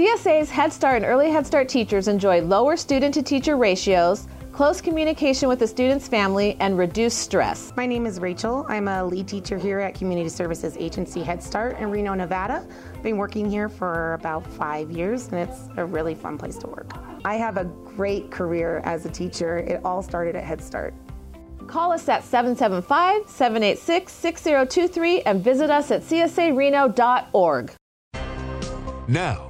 CSA's Head Start and Early Head Start teachers enjoy lower student to teacher ratios, close communication with the student's family, and reduced stress. My name is Rachel. I'm a lead teacher here at Community Services Agency Head Start in Reno, Nevada. I've been working here for about five years, and it's a really fun place to work. I have a great career as a teacher. It all started at Head Start. Call us at 775 786 6023 and visit us at csareno.org. Now,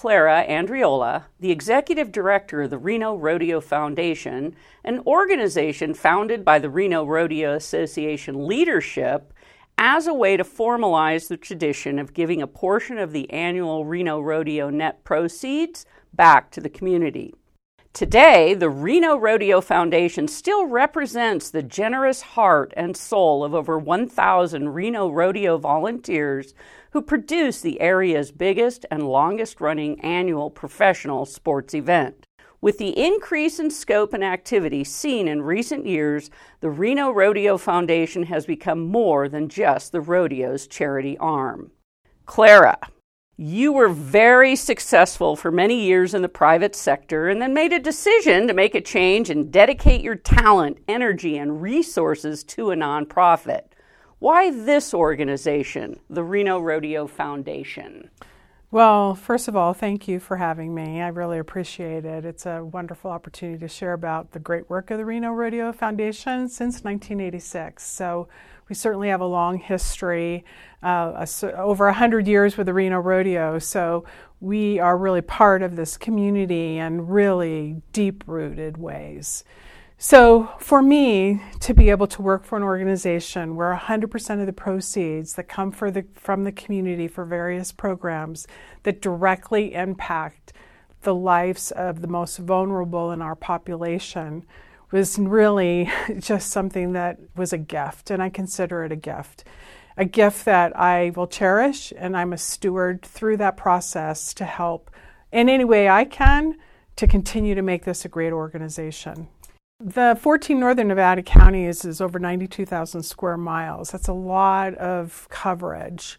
Clara Andriola, the executive director of the Reno Rodeo Foundation, an organization founded by the Reno Rodeo Association leadership as a way to formalize the tradition of giving a portion of the annual Reno Rodeo net proceeds back to the community. Today, the Reno Rodeo Foundation still represents the generous heart and soul of over 1,000 Reno Rodeo volunteers who produce the area's biggest and longest running annual professional sports event. With the increase in scope and activity seen in recent years, the Reno Rodeo Foundation has become more than just the rodeo's charity arm. Clara, you were very successful for many years in the private sector and then made a decision to make a change and dedicate your talent, energy, and resources to a nonprofit. Why this organization, the Reno Rodeo Foundation? Well, first of all, thank you for having me. I really appreciate it. It's a wonderful opportunity to share about the great work of the Reno Rodeo Foundation since 1986. So, we certainly have a long history, uh, over 100 years with the Reno Rodeo. So, we are really part of this community in really deep rooted ways. So, for me to be able to work for an organization where 100% of the proceeds that come the, from the community for various programs that directly impact the lives of the most vulnerable in our population was really just something that was a gift, and I consider it a gift. A gift that I will cherish, and I'm a steward through that process to help in any way I can to continue to make this a great organization. The 14 northern Nevada counties is over 92,000 square miles. That's a lot of coverage.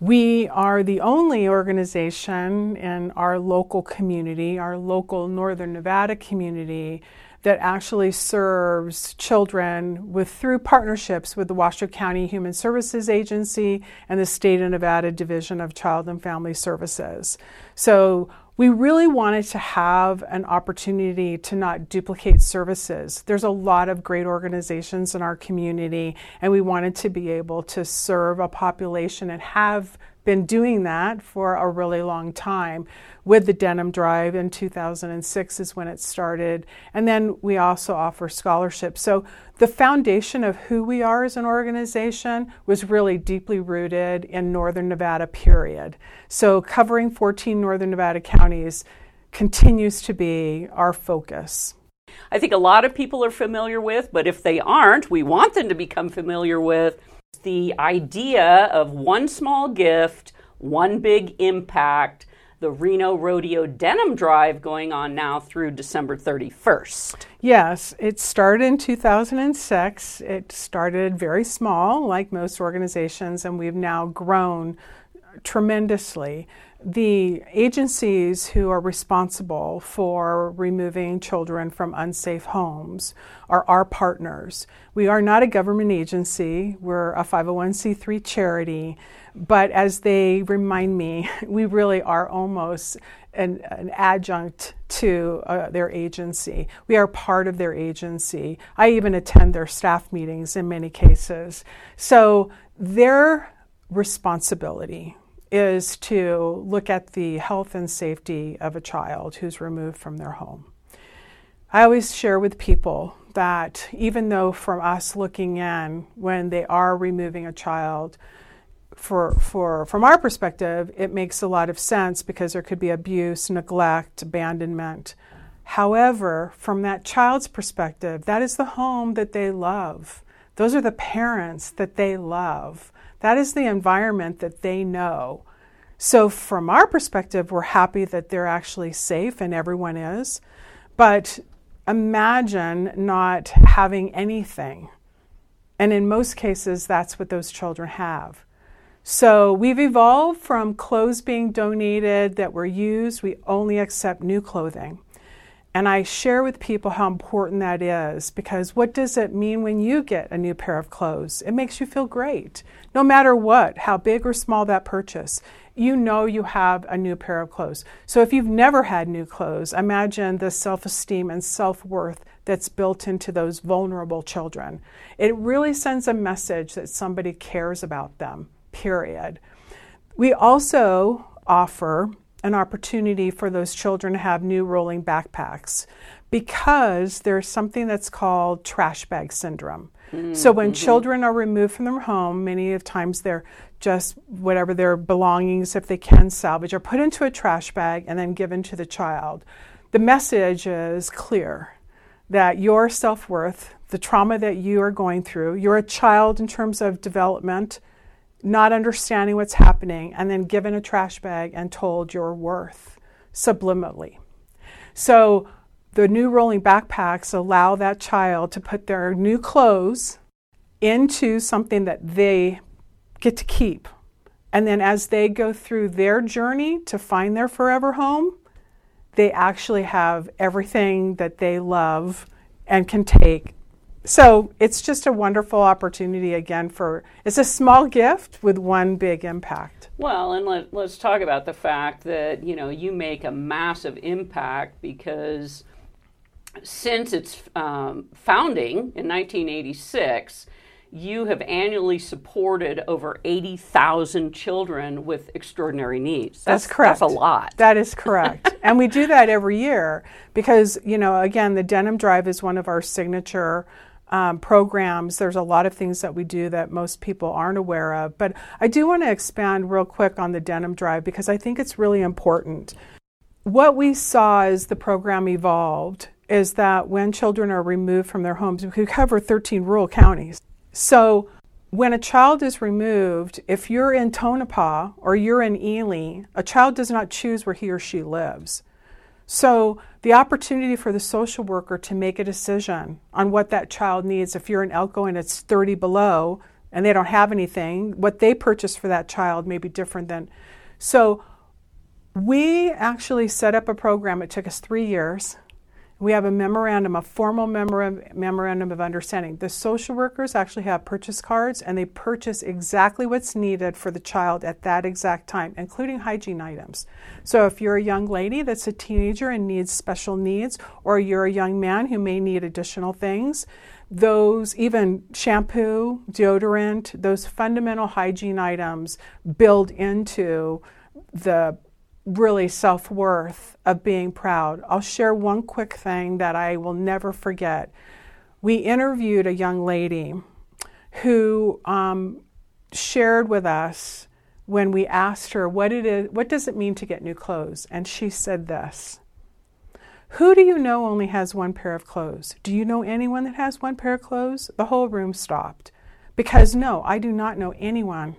We are the only organization in our local community, our local northern Nevada community, that actually serves children with through partnerships with the Washoe County Human Services Agency and the State of Nevada Division of Child and Family Services. So we really wanted to have an opportunity to not duplicate services. There's a lot of great organizations in our community, and we wanted to be able to serve a population and have been doing that for a really long time. With the Denim Drive in 2006 is when it started. And then we also offer scholarships. So the foundation of who we are as an organization was really deeply rooted in Northern Nevada, period. So covering 14 Northern Nevada counties continues to be our focus. I think a lot of people are familiar with, but if they aren't, we want them to become familiar with the idea of one small gift, one big impact, the Reno Rodeo Denim Drive going on now through December 31st. Yes, it started in 2006. It started very small, like most organizations, and we've now grown tremendously the agencies who are responsible for removing children from unsafe homes are our partners. We are not a government agency, we're a 501c3 charity, but as they remind me, we really are almost an, an adjunct to uh, their agency. We are part of their agency. I even attend their staff meetings in many cases. So, their responsibility is to look at the health and safety of a child who's removed from their home. I always share with people that even though from us looking in, when they are removing a child, for, for, from our perspective, it makes a lot of sense because there could be abuse, neglect, abandonment. However, from that child's perspective, that is the home that they love. Those are the parents that they love. That is the environment that they know. So, from our perspective, we're happy that they're actually safe and everyone is. But imagine not having anything. And in most cases, that's what those children have. So we've evolved from clothes being donated that were used, we only accept new clothing. And I share with people how important that is because what does it mean when you get a new pair of clothes? It makes you feel great. No matter what, how big or small that purchase, you know you have a new pair of clothes. So if you've never had new clothes, imagine the self esteem and self worth that's built into those vulnerable children. It really sends a message that somebody cares about them period. We also offer an opportunity for those children to have new rolling backpacks because there's something that's called trash bag syndrome. Mm-hmm. So when mm-hmm. children are removed from their home, many of times they're just whatever their belongings, if they can salvage, are put into a trash bag and then given to the child. The message is clear that your self worth, the trauma that you are going through, you're a child in terms of development, not understanding what's happening, and then given a trash bag and told your worth subliminally. So the new rolling backpacks allow that child to put their new clothes into something that they get to keep. And then as they go through their journey to find their forever home, they actually have everything that they love and can take so it's just a wonderful opportunity again for it's a small gift with one big impact. Well, and let, let's talk about the fact that you know you make a massive impact because since its um, founding in 1986 you have annually supported over 80,000 children with extraordinary needs. That's, that's correct. That's a lot. That is correct. and we do that every year because, you know, again, the Denim Drive is one of our signature um, programs. There's a lot of things that we do that most people aren't aware of. But I do want to expand real quick on the denim drive because I think it's really important. What we saw as the program evolved is that when children are removed from their homes, we cover 13 rural counties. So when a child is removed, if you're in Tonopah or you're in Ely, a child does not choose where he or she lives. So, the opportunity for the social worker to make a decision on what that child needs, if you're an Elko and it's 30 below and they don't have anything, what they purchase for that child may be different than. So, we actually set up a program, it took us three years we have a memorandum, a formal memorandum of understanding. The social workers actually have purchase cards and they purchase exactly what's needed for the child at that exact time, including hygiene items. So if you're a young lady that's a teenager and needs special needs, or you're a young man who may need additional things, those even shampoo, deodorant, those fundamental hygiene items build into the really self worth of being proud. I'll share one quick thing that I will never forget. We interviewed a young lady who um, shared with us when we asked her what it is, what does it mean to get new clothes, and she said this. Who do you know only has one pair of clothes? Do you know anyone that has one pair of clothes? The whole room stopped. Because no, I do not know anyone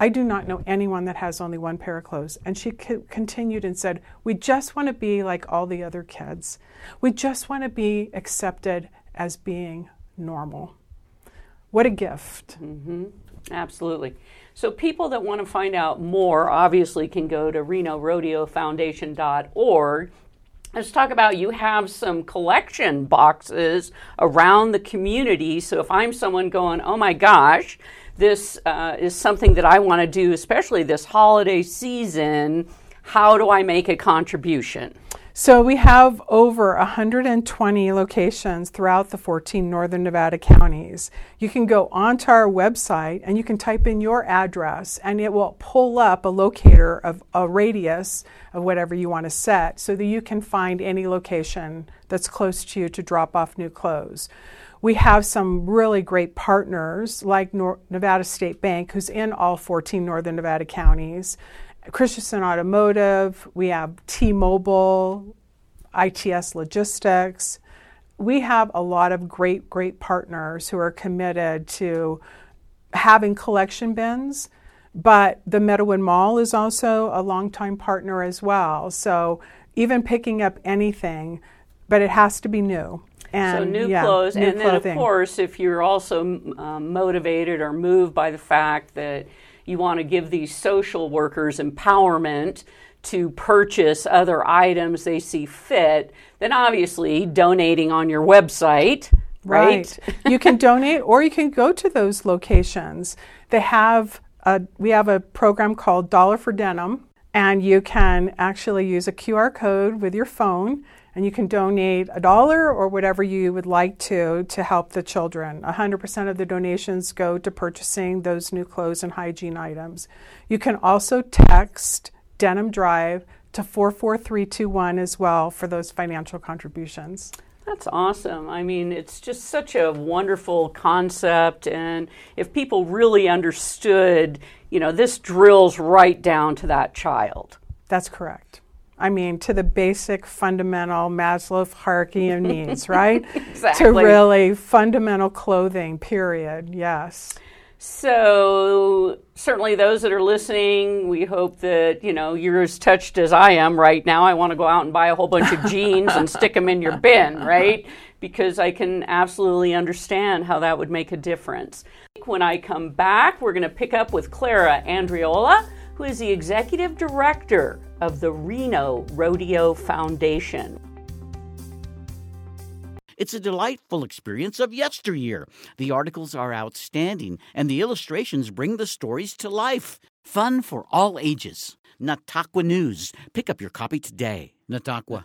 I do not know anyone that has only one pair of clothes. And she co- continued and said, We just want to be like all the other kids. We just want to be accepted as being normal. What a gift. Mm-hmm. Absolutely. So, people that want to find out more obviously can go to RenoRodeoFoundation.org. Let's talk about you have some collection boxes around the community. So, if I'm someone going, oh my gosh, this uh, is something that I want to do, especially this holiday season. How do I make a contribution? So we have over 120 locations throughout the 14 northern Nevada counties. You can go onto our website and you can type in your address and it will pull up a locator of a radius of whatever you want to set so that you can find any location that's close to you to drop off new clothes. We have some really great partners like Nor- Nevada State Bank, who's in all 14 northern Nevada counties, Christensen Automotive, we have T Mobile, ITS Logistics. We have a lot of great, great partners who are committed to having collection bins, but the Meadowood Mall is also a longtime partner as well. So even picking up anything, but it has to be new. And, so new yeah, clothes, new and clothing. then of course, if you're also um, motivated or moved by the fact that you want to give these social workers empowerment to purchase other items they see fit, then obviously donating on your website, right? right. you can donate or you can go to those locations. They have a, we have a program called Dollar for Denim and you can actually use a QR code with your phone and you can donate a dollar or whatever you would like to to help the children. 100% of the donations go to purchasing those new clothes and hygiene items. You can also text Denim Drive to 44321 as well for those financial contributions. That's awesome. I mean, it's just such a wonderful concept. And if people really understood, you know, this drills right down to that child. That's correct. I mean, to the basic fundamental Maslow hierarchy of needs, right? exactly. To really fundamental clothing, period. Yes. So, certainly those that are listening, we hope that, you know, you're as touched as I am right now. I want to go out and buy a whole bunch of jeans and stick them in your bin, right? Because I can absolutely understand how that would make a difference. When I come back, we're going to pick up with Clara Andriola, who is the executive director of the Reno Rodeo Foundation. It's a delightful experience of yesteryear. The articles are outstanding, and the illustrations bring the stories to life. Fun for all ages. Nataqua News. Pick up your copy today. Nataqua.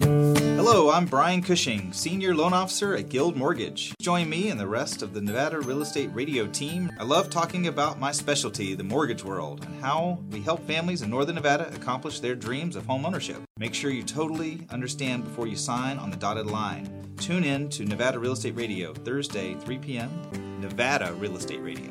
Hello, I'm Brian Cushing, Senior Loan Officer at Guild Mortgage. Join me and the rest of the Nevada Real Estate Radio team. I love talking about my specialty, the mortgage world, and how we help families in Northern Nevada accomplish their dreams of home ownership. Make sure you totally understand before you sign on the dotted line. Tune in to Nevada Real Estate Radio, Thursday, 3 p.m. Nevada Real Estate Radio.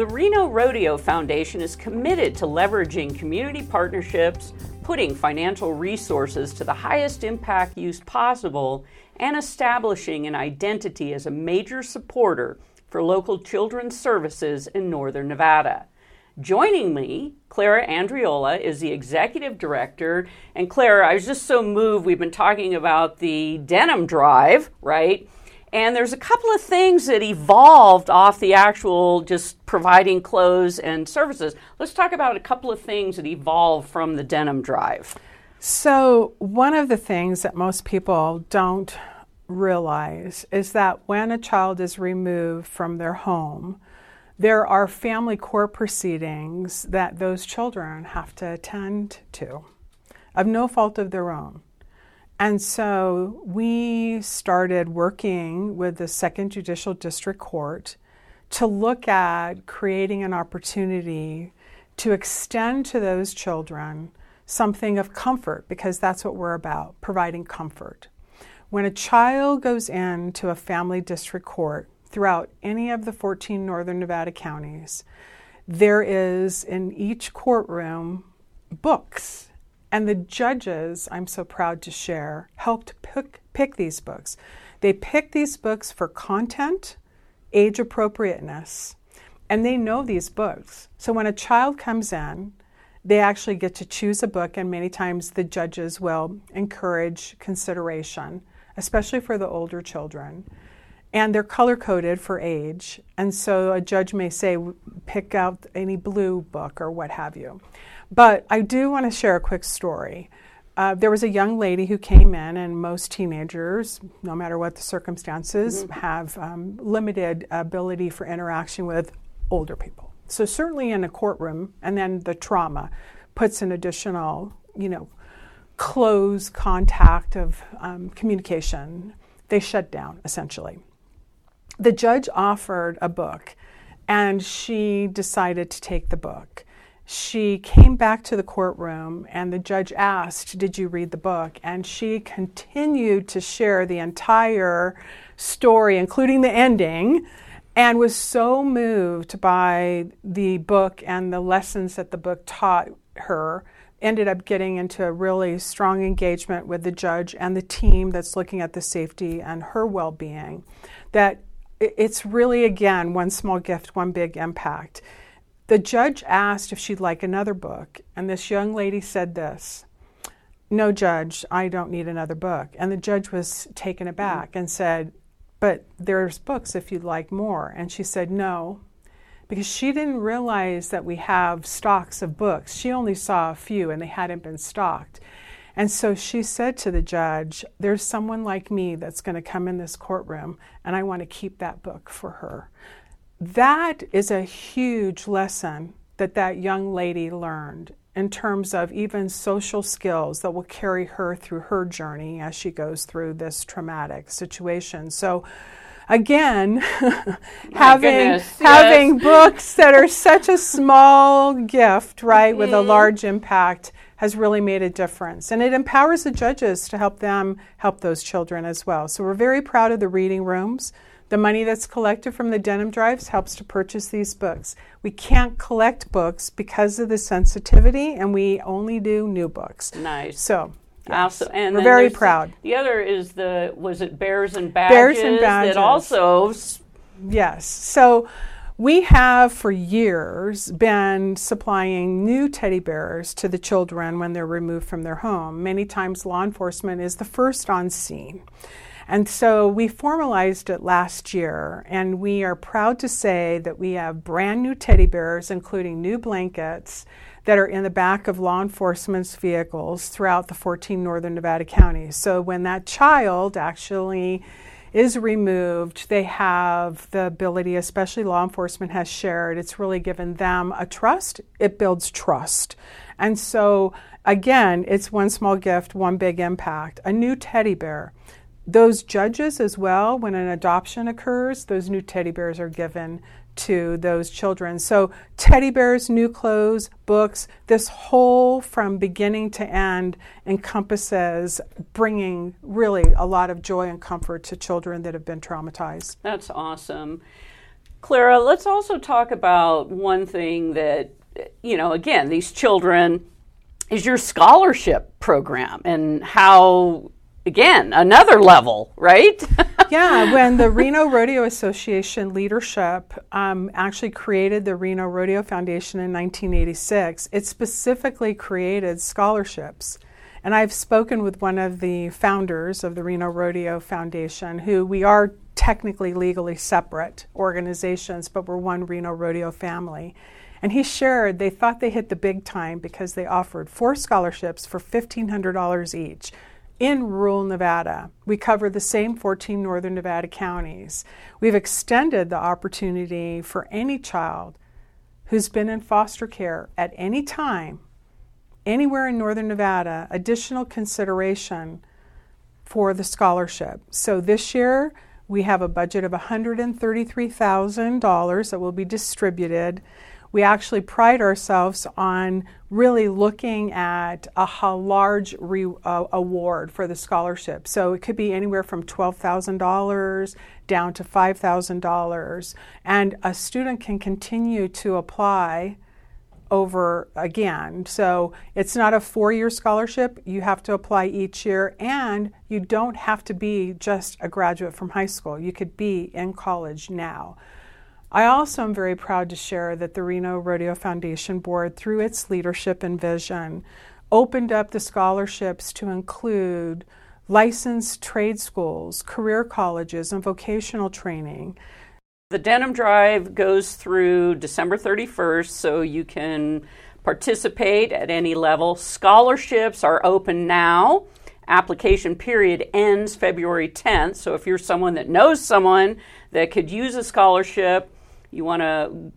The Reno Rodeo Foundation is committed to leveraging community partnerships, putting financial resources to the highest impact use possible, and establishing an identity as a major supporter for local children's services in Northern Nevada. Joining me, Clara Andriola is the executive director. And Clara, I was just so moved. We've been talking about the denim drive, right? And there's a couple of things that evolved off the actual just providing clothes and services. Let's talk about a couple of things that evolved from the denim drive. So, one of the things that most people don't realize is that when a child is removed from their home, there are family court proceedings that those children have to attend to of no fault of their own. And so we started working with the Second Judicial District Court to look at creating an opportunity to extend to those children something of comfort because that's what we're about providing comfort. When a child goes into a family district court throughout any of the 14 northern Nevada counties, there is in each courtroom books. And the judges, I'm so proud to share, helped pick, pick these books. They pick these books for content, age appropriateness, and they know these books. So when a child comes in, they actually get to choose a book, and many times the judges will encourage consideration, especially for the older children. And they're color coded for age, and so a judge may say, pick out any blue book or what have you. But I do want to share a quick story. Uh, there was a young lady who came in, and most teenagers, no matter what the circumstances, mm-hmm. have um, limited ability for interaction with older people. So certainly in a courtroom, and then the trauma puts an additional, you know, close contact of um, communication. They shut down essentially. The judge offered a book, and she decided to take the book she came back to the courtroom and the judge asked, Did you read the book? And she continued to share the entire story, including the ending, and was so moved by the book and the lessons that the book taught her. Ended up getting into a really strong engagement with the judge and the team that's looking at the safety and her well being. That it's really, again, one small gift, one big impact. The judge asked if she'd like another book, and this young lady said this No, judge, I don't need another book. And the judge was taken mm-hmm. aback and said, But there's books if you'd like more. And she said, No, because she didn't realize that we have stocks of books. She only saw a few and they hadn't been stocked. And so she said to the judge, There's someone like me that's going to come in this courtroom, and I want to keep that book for her that is a huge lesson that that young lady learned in terms of even social skills that will carry her through her journey as she goes through this traumatic situation. So again, having goodness, having yes. books that are such a small gift, right, with a mm-hmm. large impact has really made a difference. And it empowers the judges to help them help those children as well. So we're very proud of the reading rooms. The money that's collected from the denim drives helps to purchase these books. We can't collect books because of the sensitivity, and we only do new books. Nice. So, yes. Also, and we're very proud. The, the, other is the was it Bears and Badges? Bears and Badges. That also. Yes. So. We have for years been supplying new teddy bears to the children when they're removed from their home. Many times, law enforcement is the first on scene. And so we formalized it last year, and we are proud to say that we have brand new teddy bears, including new blankets, that are in the back of law enforcement's vehicles throughout the 14 northern Nevada counties. So when that child actually is removed, they have the ability, especially law enforcement has shared, it's really given them a trust. It builds trust. And so, again, it's one small gift, one big impact. A new teddy bear those judges as well, when an adoption occurs, those new teddy bears are given to those children. So, teddy bears, new clothes, books, this whole from beginning to end encompasses bringing really a lot of joy and comfort to children that have been traumatized. That's awesome. Clara, let's also talk about one thing that, you know, again, these children is your scholarship program and how again another level, right? yeah, when the Reno Rodeo Association leadership um, actually created the Reno Rodeo Foundation in 1986, it specifically created scholarships. And I've spoken with one of the founders of the Reno Rodeo Foundation, who we are technically legally separate organizations, but we're one Reno Rodeo family. And he shared they thought they hit the big time because they offered four scholarships for $1,500 each in rural Nevada. We cover the same 14 northern Nevada counties. We've extended the opportunity for any child who's been in foster care at any time, anywhere in northern Nevada, additional consideration for the scholarship. So this year, We have a budget of $133,000 that will be distributed. We actually pride ourselves on really looking at a, a large re, uh, award for the scholarship. So it could be anywhere from $12,000 down to $5,000. And a student can continue to apply over again. So it's not a four year scholarship. You have to apply each year, and you don't have to be just a graduate from high school. You could be in college now. I also am very proud to share that the Reno Rodeo Foundation Board, through its leadership and vision, opened up the scholarships to include licensed trade schools, career colleges, and vocational training. The Denim Drive goes through December 31st, so you can participate at any level. Scholarships are open now. Application period ends February 10th. So if you're someone that knows someone that could use a scholarship, you want to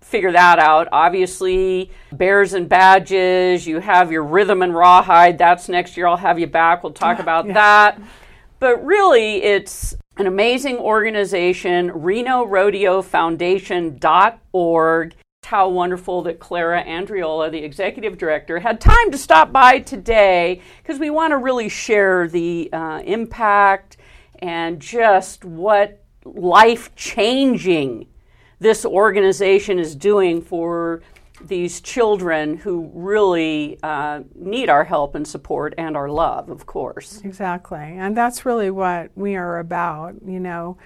figure that out. Obviously, bears and badges, you have your rhythm and rawhide. That's next year. I'll have you back. We'll talk about yeah. that. But really, it's an amazing organization, Reno Rodeo Foundation.org. How wonderful that Clara Andriola, the executive director, had time to stop by today because we want to really share the uh, impact and just what life changing this organization is doing for these children who really uh, need our help and support and our love, of course. Exactly. And that's really what we are about, you know.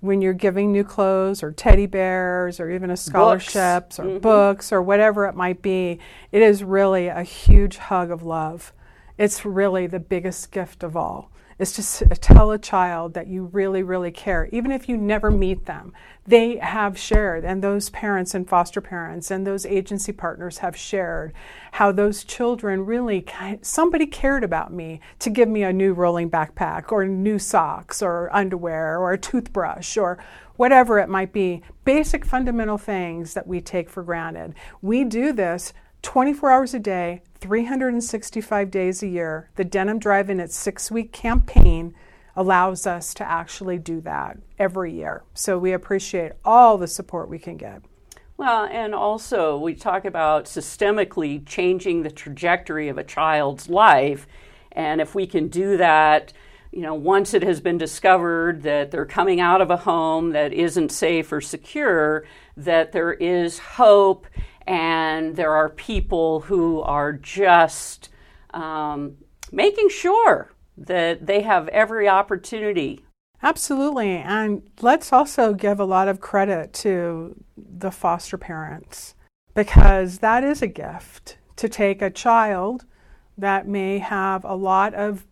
When you're giving new clothes or teddy bears or even a scholarships books. or mm-hmm. books or whatever it might be, it is really a huge hug of love. It's really the biggest gift of all is to uh, tell a child that you really, really care, even if you never meet them. They have shared, and those parents and foster parents and those agency partners have shared how those children really, somebody cared about me to give me a new rolling backpack or new socks or underwear or a toothbrush or whatever it might be. Basic fundamental things that we take for granted. We do this 24 hours a day, 365 days a year. The Denim Drive in its six week campaign allows us to actually do that every year. So we appreciate all the support we can get. Well, and also we talk about systemically changing the trajectory of a child's life. And if we can do that, you know, once it has been discovered that they're coming out of a home that isn't safe or secure, that there is hope and there are people who are just um, making sure that they have every opportunity. Absolutely. And let's also give a lot of credit to the foster parents because that is a gift to take a child that may have a lot of,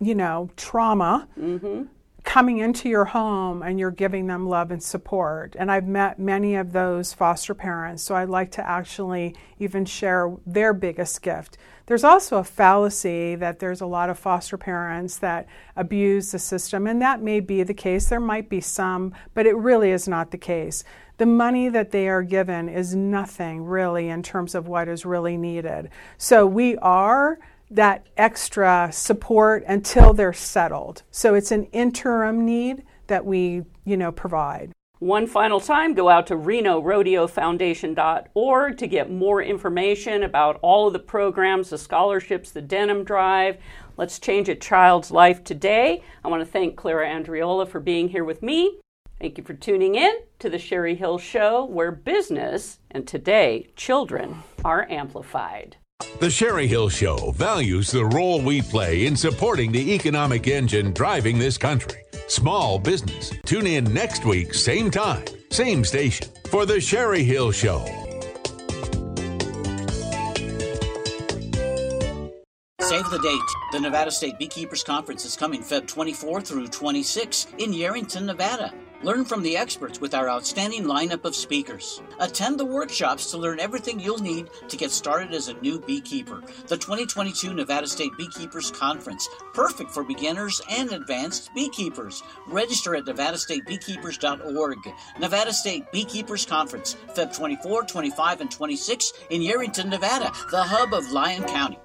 you know, trauma mm-hmm coming into your home and you're giving them love and support. And I've met many of those foster parents, so I'd like to actually even share their biggest gift. There's also a fallacy that there's a lot of foster parents that abuse the system, and that may be the case. There might be some, but it really is not the case. The money that they are given is nothing really in terms of what is really needed. So we are that extra support until they're settled. So it's an interim need that we, you know, provide. One final time, go out to RenoRodeoFoundation.org to get more information about all of the programs, the scholarships, the Denim Drive. Let's change a child's life today. I want to thank Clara Andriola for being here with me. Thank you for tuning in to the Sherry Hill Show, where business and today children are amplified. The Sherry Hill Show values the role we play in supporting the economic engine driving this country. Small business. Tune in next week, same time, same station, for The Sherry Hill Show. Save the date. The Nevada State Beekeepers Conference is coming Feb 24 through 26 in Yerington, Nevada. Learn from the experts with our outstanding lineup of speakers. Attend the workshops to learn everything you'll need to get started as a new beekeeper. The 2022 Nevada State Beekeepers Conference, perfect for beginners and advanced beekeepers. Register at nevadastatebeekeepers.org. Nevada State Beekeepers Conference, Feb 24, 25, and 26 in Yerington, Nevada, the hub of Lyon County.